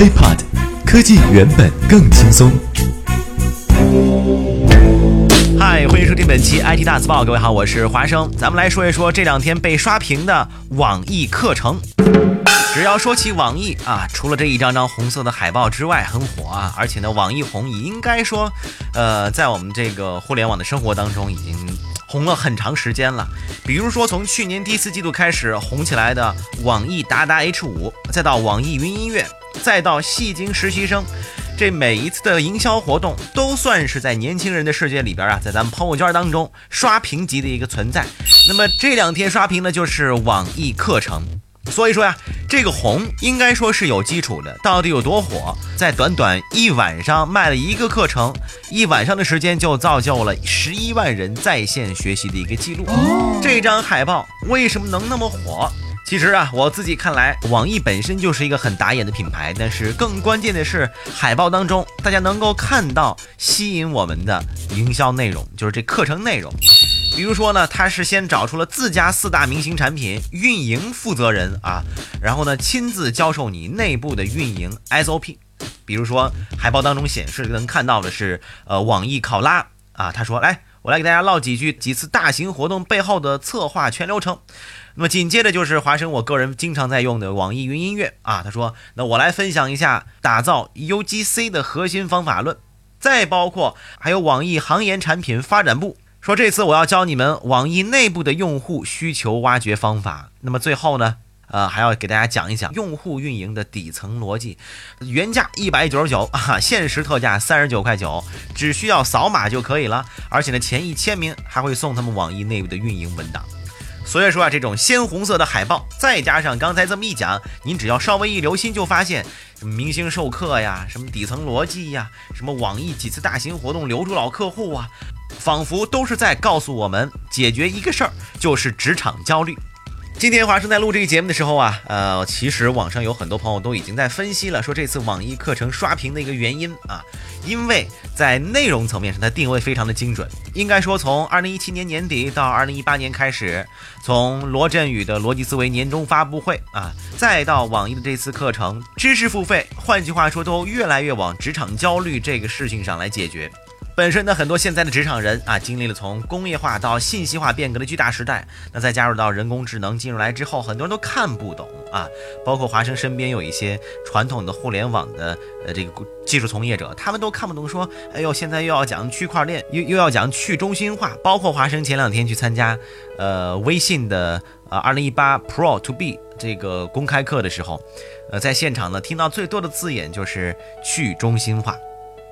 HiPod，科技原本更轻松。嗨，欢迎收听本期 IT 大字报，各位好，我是华生，咱们来说一说这两天被刷屏的网易课程。只要说起网易啊，除了这一张张红色的海报之外，很火啊，而且呢，网易红应该说，呃，在我们这个互联网的生活当中已经红了很长时间了。比如说，从去年第四季度开始红起来的网易达达 H 五，再到网易云音乐，再到戏精实习生。这每一次的营销活动都算是在年轻人的世界里边啊，在咱们朋友圈当中刷屏级的一个存在。那么这两天刷屏的就是网易课程，所以说呀，这个红应该说是有基础的。到底有多火？在短短一晚上卖了一个课程，一晚上的时间就造就了十一万人在线学习的一个记录。这张海报为什么能那么火？其实啊，我自己看来，网易本身就是一个很打眼的品牌，但是更关键的是，海报当中大家能够看到吸引我们的营销内容，就是这课程内容。比如说呢，他是先找出了自家四大明星产品运营负责人啊，然后呢亲自教授你内部的运营 SOP。比如说海报当中显示能看到的是，呃，网易考拉啊，他说来，我来给大家唠几句几次大型活动背后的策划全流程。那么紧接着就是华生，我个人经常在用的网易云音乐啊。他说：“那我来分享一下打造 UGC 的核心方法论，再包括还有网易行研产品发展部说，这次我要教你们网易内部的用户需求挖掘方法。那么最后呢，呃，还要给大家讲一讲用户运营的底层逻辑。原价一百九十九啊，限时特价三十九块九，只需要扫码就可以了。而且呢，前一千名还会送他们网易内部的运营文档。”所以说啊，这种鲜红色的海报，再加上刚才这么一讲，您只要稍微一留心，就发现什么明星授课呀，什么底层逻辑呀，什么网易几次大型活动留住老客户啊，仿佛都是在告诉我们解决一个事儿，就是职场焦虑。今天华生在录这个节目的时候啊，呃，其实网上有很多朋友都已经在分析了，说这次网易课程刷屏的一个原因啊，因为在内容层面上它定位非常的精准。应该说，从二零一七年年底到二零一八年开始，从罗振宇的逻辑思维年终发布会啊，再到网易的这次课程，知识付费，换句话说，都越来越往职场焦虑这个事情上来解决。本身呢，很多现在的职场人啊，经历了从工业化到信息化变革的巨大时代，那再加入到人工智能进入来之后，很多人都看不懂啊。包括华生身边有一些传统的互联网的呃这个技术从业者，他们都看不懂，说哎呦，现在又要讲区块链，又又要讲去中心化。包括华生前两天去参加呃微信的呃二零一八 Pro to B 这个公开课的时候，呃在现场呢听到最多的字眼就是去中心化。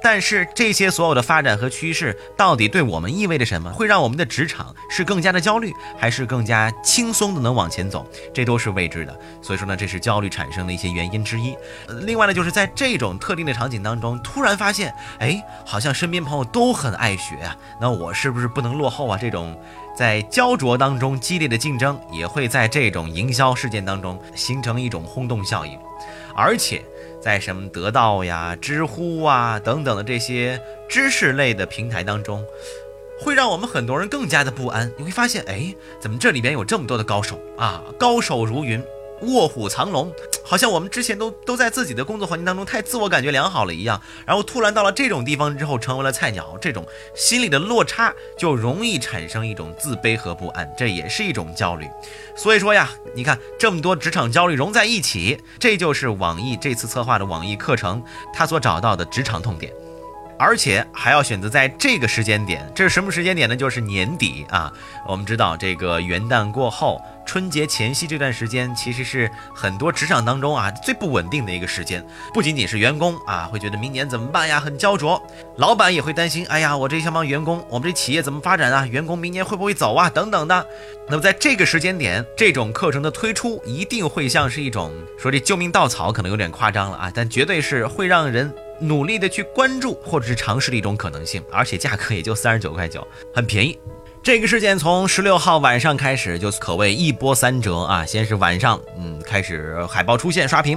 但是这些所有的发展和趋势，到底对我们意味着什么？会让我们的职场是更加的焦虑，还是更加轻松的能往前走？这都是未知的。所以说呢，这是焦虑产生的一些原因之一。另外呢，就是在这种特定的场景当中，突然发现，哎，好像身边朋友都很爱学啊，那我是不是不能落后啊？这种在焦灼当中激烈的竞争，也会在这种营销事件当中形成一种轰动效应，而且。在什么得到呀、知乎啊等等的这些知识类的平台当中，会让我们很多人更加的不安。你会发现，哎，怎么这里边有这么多的高手啊？高手如云。卧虎藏龙，好像我们之前都都在自己的工作环境当中太自我感觉良好了一样，然后突然到了这种地方之后成为了菜鸟，这种心理的落差就容易产生一种自卑和不安，这也是一种焦虑。所以说呀，你看这么多职场焦虑融在一起，这就是网易这次策划的网易课程，他所找到的职场痛点。而且还要选择在这个时间点，这是什么时间点呢？就是年底啊。我们知道，这个元旦过后、春节前夕这段时间，其实是很多职场当中啊最不稳定的一个时间。不仅仅是员工啊，会觉得明年怎么办呀，很焦灼；老板也会担心，哎呀，我这些帮员工，我们这企业怎么发展啊？员工明年会不会走啊？等等的。那么在这个时间点，这种课程的推出，一定会像是一种说这救命稻草，可能有点夸张了啊，但绝对是会让人。努力的去关注或者是尝试的一种可能性，而且价格也就三十九块九，很便宜。这个事件从十六号晚上开始，就可谓一波三折啊！先是晚上，嗯，开始海报出现刷屏；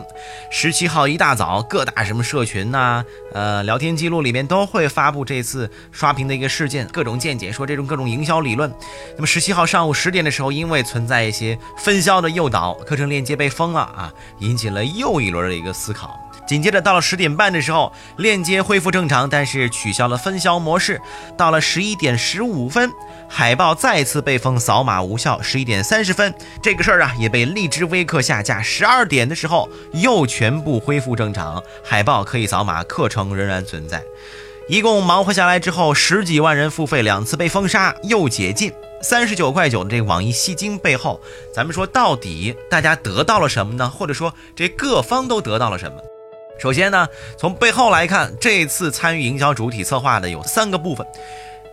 十七号一大早，各大什么社群呐，呃，聊天记录里面都会发布这次刷屏的一个事件，各种见解，说这种各种营销理论。那么十七号上午十点的时候，因为存在一些分销的诱导，课程链接被封了啊，引起了又一轮的一个思考。紧接着到了十点半的时候，链接恢复正常，但是取消了分销模式。到了十一点十五分，海报再次被封扫码无效。十一点三十分，这个事儿啊也被荔枝微课下架。十二点的时候又全部恢复正常，海报可以扫码，课程仍然存在。一共忙活下来之后，十几万人付费，两次被封杀，又解禁。三十九块九的这个网易吸金背后，咱们说到底大家得到了什么呢？或者说这各方都得到了什么？首先呢，从背后来看，这次参与营销主体策划的有三个部分。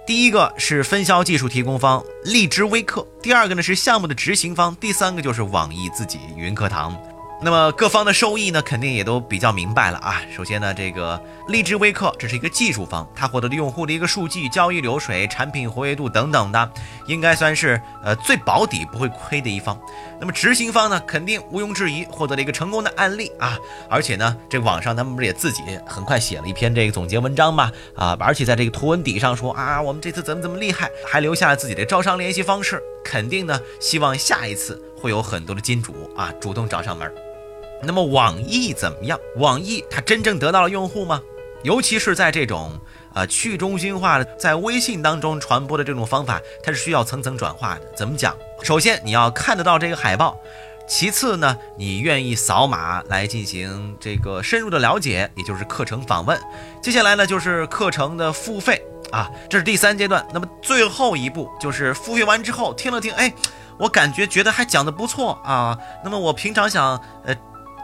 第一个是分销技术提供方荔枝微课，第二个呢是项目的执行方，第三个就是网易自己云课堂。那么各方的收益呢，肯定也都比较明白了啊。首先呢，这个荔枝微课这是一个技术方，它获得的用户的一个数据、交易流水、产品活跃度等等的，应该算是呃最保底不会亏的一方。那么执行方呢，肯定毋庸置疑获得了一个成功的案例啊。而且呢，这网上他们不是也自己很快写了一篇这个总结文章嘛啊，而且在这个图文底上说啊，我们这次怎么怎么厉害，还留下了自己的招商联系方式，肯定呢希望下一次会有很多的金主啊主动找上门。那么网易怎么样？网易它真正得到了用户吗？尤其是在这种呃去中心化的在微信当中传播的这种方法，它是需要层层转化的。怎么讲？首先你要看得到这个海报，其次呢，你愿意扫码来进行这个深入的了解，也就是课程访问。接下来呢，就是课程的付费啊，这是第三阶段。那么最后一步就是付费完之后听了听，哎，我感觉觉得还讲的不错啊。那么我平常想呃。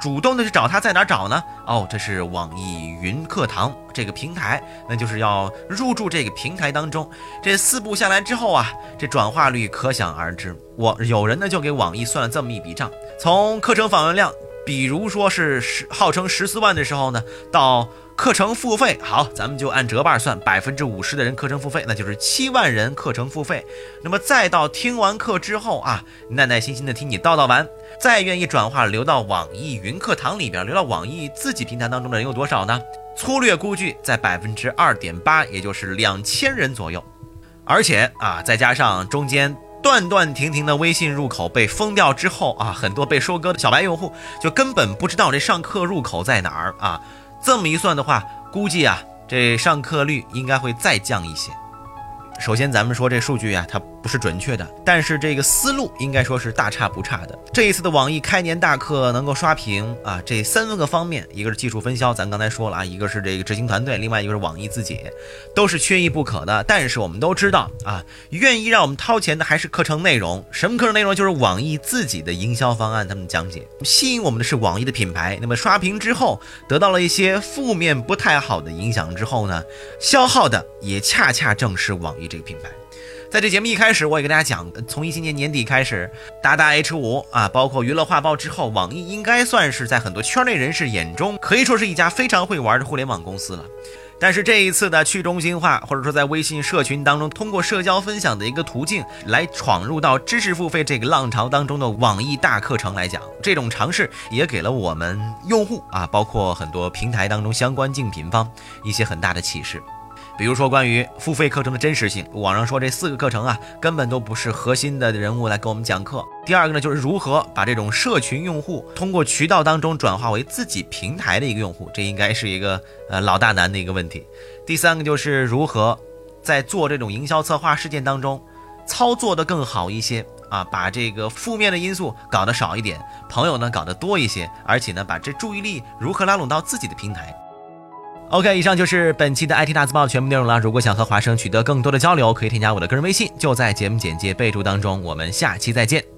主动的去找他，在哪找呢？哦，这是网易云课堂这个平台，那就是要入驻这个平台当中。这四步下来之后啊，这转化率可想而知。我有人呢就给网易算了这么一笔账，从课程访问量，比如说是十号称十四万的时候呢，到。课程付费好，咱们就按折半算，百分之五十的人课程付费，那就是七万人课程付费。那么再到听完课之后啊，耐耐心心的听你叨叨完，再愿意转化留到网易云课堂里边，留到网易自己平台当中的人有多少呢？粗略估计在百分之二点八，也就是两千人左右。而且啊，再加上中间断断停停的微信入口被封掉之后啊，很多被收割的小白用户就根本不知道这上课入口在哪儿啊。这么一算的话，估计啊，这上课率应该会再降一些。首先，咱们说这数据啊，它。不是准确的，但是这个思路应该说是大差不差的。这一次的网易开年大课能够刷屏啊，这三个方面，一个是技术分销，咱刚才说了啊，一个是这个执行团队，另外一个是网易自己，都是缺一不可的。但是我们都知道啊，愿意让我们掏钱的还是课程内容。什么课程内容？就是网易自己的营销方案，他们讲解，吸引我们的是网易的品牌。那么刷屏之后得到了一些负面不太好的影响之后呢，消耗的也恰恰正是网易这个品牌。在这节目一开始，我也跟大家讲，从一七年年底开始，达达 H 五啊，包括娱乐画报之后，网易应该算是在很多圈内人士眼中，可以说是一家非常会玩的互联网公司了。但是这一次的去中心化，或者说在微信社群当中，通过社交分享的一个途径来闯入到知识付费这个浪潮当中的网易大课程来讲，这种尝试也给了我们用户啊，包括很多平台当中相关竞品方一些很大的启示。比如说关于付费课程的真实性，网上说这四个课程啊，根本都不是核心的人物来给我们讲课。第二个呢，就是如何把这种社群用户通过渠道当中转化为自己平台的一个用户，这应该是一个呃老大难的一个问题。第三个就是如何在做这种营销策划事件当中操作的更好一些啊，把这个负面的因素搞得少一点，朋友呢搞得多一些，而且呢把这注意力如何拉拢到自己的平台。OK，以上就是本期的 IT 大字报全部内容了。如果想和华生取得更多的交流，可以添加我的个人微信，就在节目简介备注当中。我们下期再见。